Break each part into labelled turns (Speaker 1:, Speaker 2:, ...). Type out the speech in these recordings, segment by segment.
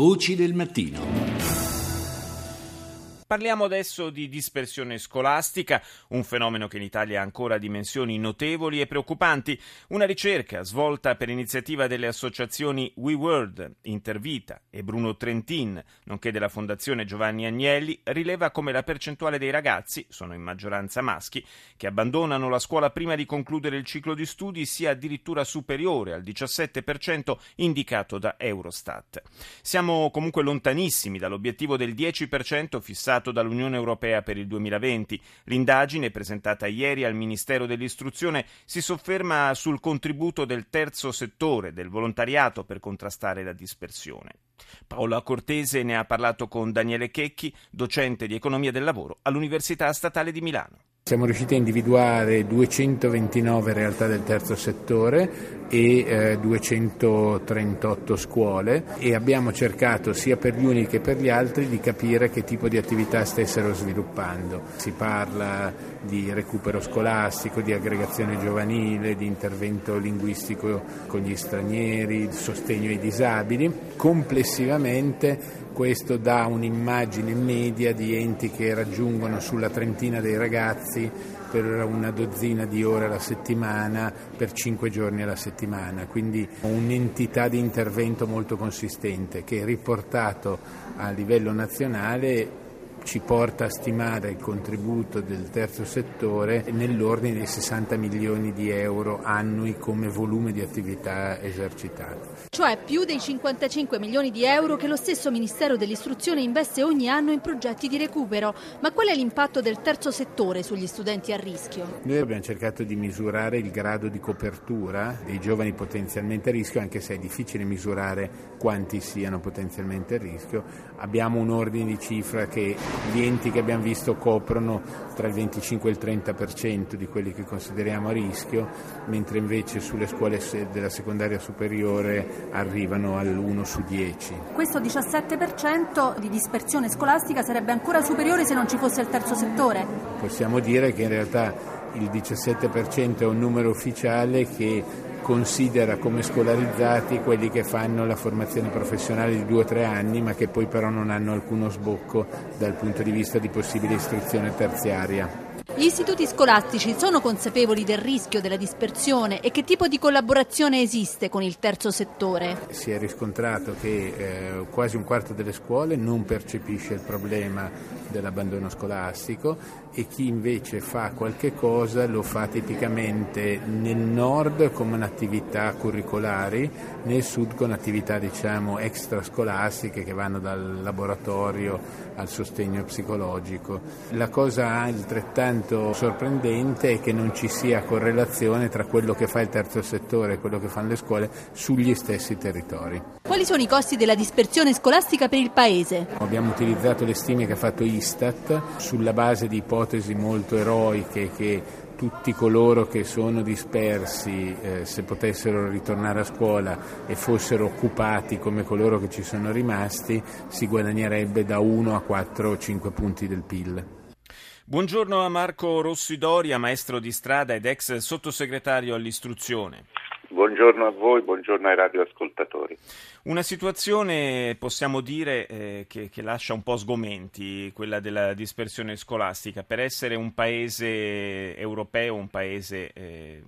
Speaker 1: Voci del mattino.
Speaker 2: Parliamo adesso di dispersione scolastica, un fenomeno che in Italia ha ancora dimensioni notevoli e preoccupanti. Una ricerca svolta per iniziativa delle associazioni WeWorld, Intervita e Bruno Trentin, nonché della Fondazione Giovanni Agnelli, rileva come la percentuale dei ragazzi, sono in maggioranza maschi, che abbandonano la scuola prima di concludere il ciclo di studi sia addirittura superiore al 17% indicato da Eurostat. Siamo comunque lontanissimi dall'obiettivo del 10% fissato fissato dall'Unione Europea per il 2020. L'indagine, presentata ieri al Ministero dell'Istruzione, si sofferma sul contributo del terzo settore, del volontariato, per contrastare la dispersione. Paola Cortese ne ha parlato con Daniele Checchi, docente di economia del lavoro all'Università Statale di Milano.
Speaker 3: Siamo riusciti a individuare 229 realtà del terzo settore e eh, 238 scuole e abbiamo cercato sia per gli uni che per gli altri di capire che tipo di attività stessero sviluppando. Si parla di recupero scolastico, di aggregazione giovanile, di intervento linguistico con gli stranieri, sostegno ai disabili. Complessivamente questo dà un'immagine media di enti che raggiungono sulla trentina dei ragazzi per una dozzina di ore alla settimana, per cinque giorni alla settimana, quindi un'entità di intervento molto consistente che riportato a livello nazionale ci porta a stimare il contributo del terzo settore nell'ordine di 60 milioni di euro annui come volume di attività esercitate.
Speaker 4: Cioè più dei 55 milioni di euro che lo stesso Ministero dell'Istruzione investe ogni anno in progetti di recupero. Ma qual è l'impatto del terzo settore sugli studenti a rischio?
Speaker 3: Noi abbiamo cercato di misurare il grado di copertura dei giovani potenzialmente a rischio, anche se è difficile misurare quanti siano potenzialmente a rischio. Abbiamo un ordine di cifra che gli enti che abbiamo visto coprono tra il 25 e il 30% di quelli che consideriamo a rischio, mentre invece sulle scuole della secondaria superiore arrivano all'1 su 10.
Speaker 4: Questo 17% di dispersione scolastica sarebbe ancora superiore se non ci fosse il terzo settore?
Speaker 3: Possiamo dire che in realtà il 17% è un numero ufficiale che considera come scolarizzati quelli che fanno la formazione professionale di due o tre anni ma che poi però non hanno alcuno sbocco dal punto di vista di possibile istruzione terziaria.
Speaker 4: Gli istituti scolastici sono consapevoli del rischio della dispersione e che tipo di collaborazione esiste con il terzo settore?
Speaker 3: Si è riscontrato che eh, quasi un quarto delle scuole non percepisce il problema dell'abbandono scolastico e chi invece fa qualche cosa lo fa tipicamente nel nord come un'attività curricolari, nel sud con attività diciamo extrascolastiche che vanno dal laboratorio al sostegno psicologico. La cosa altrettanto elemento sorprendente è che non ci sia correlazione tra quello che fa il terzo settore e quello che fanno le scuole sugli stessi territori.
Speaker 4: Quali sono i costi della dispersione scolastica per il Paese?
Speaker 3: Abbiamo utilizzato le stime che ha fatto Istat sulla base di ipotesi molto eroiche che tutti coloro che sono dispersi, eh, se potessero ritornare a scuola e fossero occupati come coloro che ci sono rimasti, si guadagnerebbe da 1 a 4 o 5 punti del PIL.
Speaker 2: Buongiorno a Marco Rossidoria, maestro di strada ed ex sottosegretario all'istruzione.
Speaker 5: Buongiorno a voi, buongiorno ai radioascoltatori.
Speaker 2: Una situazione, possiamo dire, eh, che, che, lascia un po' sgomenti, quella della dispersione scolastica. Per essere un paese europeo, un paese eh,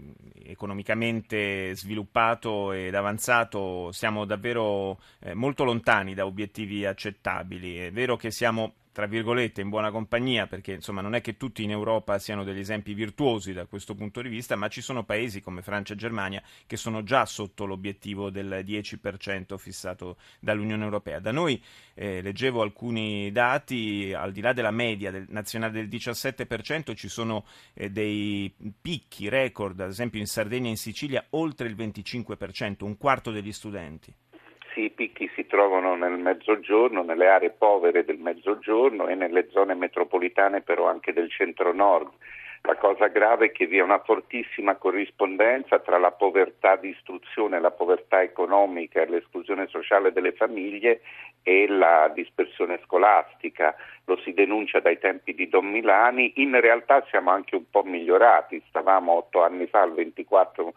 Speaker 2: economicamente sviluppato ed avanzato, siamo davvero eh, molto lontani da obiettivi accettabili. È vero che siamo tra virgolette in buona compagnia perché insomma non è che tutti in Europa siano degli esempi virtuosi da questo punto di vista ma ci sono paesi come Francia e Germania che sono già sotto l'obiettivo del 10% fissato dall'Unione Europea. Da noi eh, leggevo alcuni dati al di là della media del, nazionale del 17% ci sono eh, dei picchi record ad esempio in Sardegna e in Sicilia oltre il 25% un quarto degli studenti
Speaker 5: i picchi si trovano nel mezzogiorno, nelle aree povere del mezzogiorno e nelle zone metropolitane però anche del centro-nord. La cosa grave è che vi è una fortissima corrispondenza tra la povertà di istruzione, la povertà economica e l'esclusione sociale delle famiglie e la dispersione scolastica. Lo si denuncia dai tempi di Don Milani. In realtà siamo anche un po' migliorati. Stavamo otto anni fa al 24%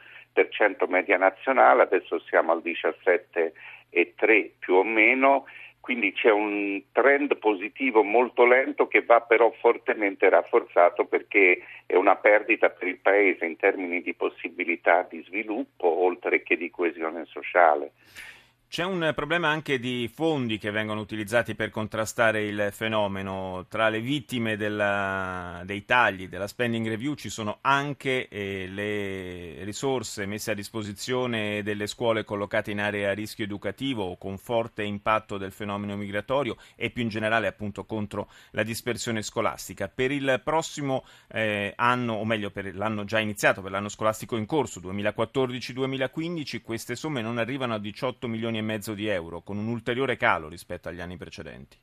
Speaker 5: media nazionale, adesso siamo al 17% e 3 più o meno quindi c'è un trend positivo molto lento che va però fortemente rafforzato perché è una perdita per il Paese in termini di possibilità di sviluppo oltre che di coesione sociale.
Speaker 2: C'è un problema anche di fondi che vengono utilizzati per contrastare il fenomeno. Tra le vittime della, dei tagli della spending review ci sono anche eh, le risorse messe a disposizione delle scuole collocate in aree a rischio educativo o con forte impatto del fenomeno migratorio e più in generale appunto contro la dispersione scolastica. Per il prossimo eh, anno, o meglio per l'anno già iniziato, per l'anno scolastico in corso 2014-2015, queste somme non arrivano a 18 milioni e mezzo di euro, con un ulteriore calo rispetto agli anni precedenti.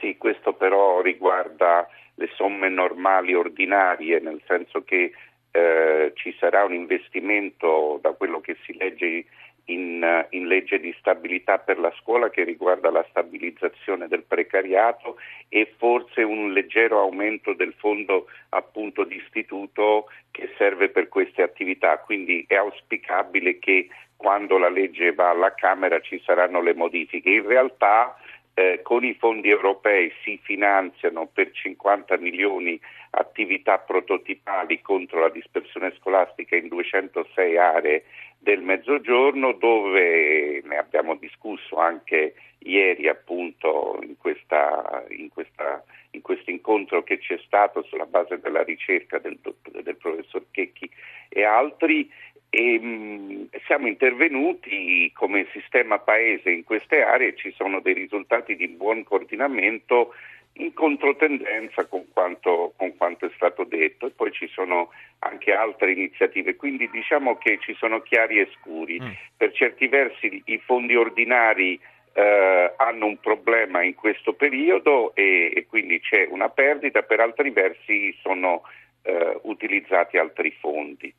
Speaker 5: Sì, questo però riguarda le somme normali ordinarie, nel senso che eh, ci sarà un investimento da quello che si legge in, in, legge di stabilità per la scuola che riguarda la stabilizzazione del precariato e forse un leggero aumento del fondo appunto di istituto che serve per queste attività. Quindi è auspicabile che quando la legge va alla Camera ci saranno le modifiche. In realtà eh, con i fondi europei si finanziano per 50 milioni attività prototipali contro la dispersione scolastica in 206 aree del Mezzogiorno dove ne abbiamo discusso anche ieri appunto in, questa, in, questa, in questo incontro che c'è stato sulla base della ricerca del, del professor Checchi e altri e mh, siamo intervenuti come sistema paese in queste aree, ci sono dei risultati di buon coordinamento in controtendenza con quanto, con quanto, è stato detto e poi ci sono anche altre iniziative, quindi diciamo che ci sono chiari e scuri. Mm. Per certi versi i fondi ordinari eh, hanno un problema in questo periodo e, e, quindi c'è una perdita, per altri versi sono eh, utilizzati altri fondi.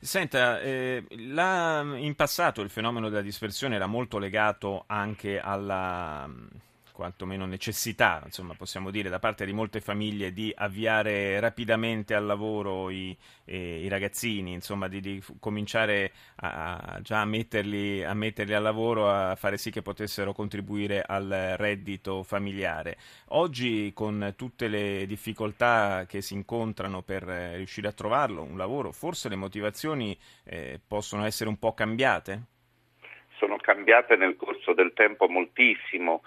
Speaker 2: Senta, eh, la, in passato il fenomeno della dispersione era molto legato anche alla quantomeno necessità, insomma, possiamo dire, da parte di molte famiglie di avviare rapidamente al lavoro i, eh, i ragazzini, insomma, di, di cominciare a, già a metterli, a metterli, al lavoro, a fare sì che potessero contribuire al reddito familiare. Oggi, con tutte le difficoltà che si incontrano per riuscire a trovarlo, un lavoro, forse le motivazioni eh, possono essere un po' cambiate?
Speaker 5: sono cambiate nel corso del tempo moltissimo,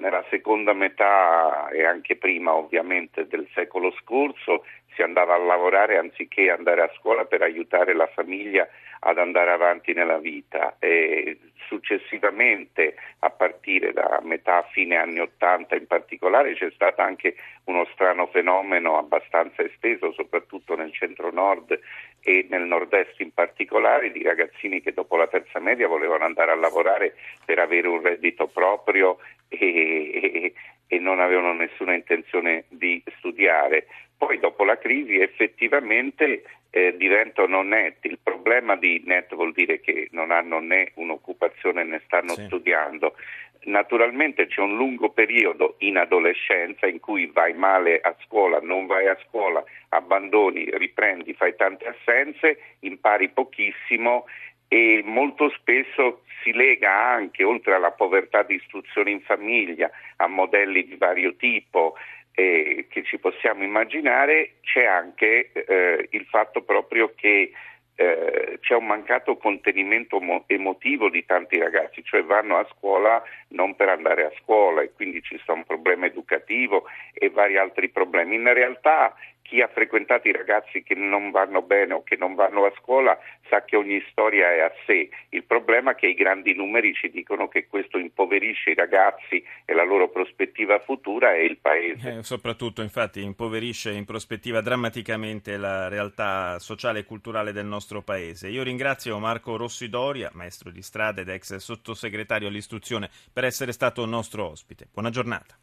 Speaker 5: nella seconda metà e anche prima ovviamente del secolo scorso si andava a lavorare anziché andare a scuola per aiutare la famiglia ad andare avanti nella vita e successivamente a partire da metà fine anni 80 in particolare c'è stato anche uno strano fenomeno abbastanza esteso soprattutto nel centro nord e nel nord-est in particolare di ragazzini che dopo la terza media volevano andare a lavorare per avere un reddito proprio e, e, e non avevano nessuna intenzione di studiare. Poi dopo la crisi effettivamente eh, diventano net. Il problema di net vuol dire che non hanno né un'occupazione né stanno sì. studiando. Naturalmente c'è un lungo periodo in adolescenza in cui vai male a scuola, non vai a scuola, abbandoni, riprendi, fai tante assenze, impari pochissimo e molto spesso si lega anche, oltre alla povertà di istruzione in famiglia, a modelli di vario tipo eh, che ci possiamo immaginare, c'è anche eh, il fatto proprio che eh, c'è un mancato contenimento mo- emotivo di tanti ragazzi, cioè vanno a scuola non per andare a scuola e quindi ci sta un problema educativo e vari altri problemi. In realtà chi ha frequentato i ragazzi che non vanno bene o che non vanno a scuola sa che ogni storia è a sé. Il problema è che i grandi numeri ci dicono che questo impoverisce i ragazzi e la loro prospettiva futura e il paese.
Speaker 2: Eh, soprattutto, infatti, impoverisce in prospettiva drammaticamente la realtà sociale e culturale del nostro paese. Io ringrazio Marco Rossidoria, maestro di strada ed ex sottosegretario all'istruzione, per essere stato nostro ospite. Buona giornata.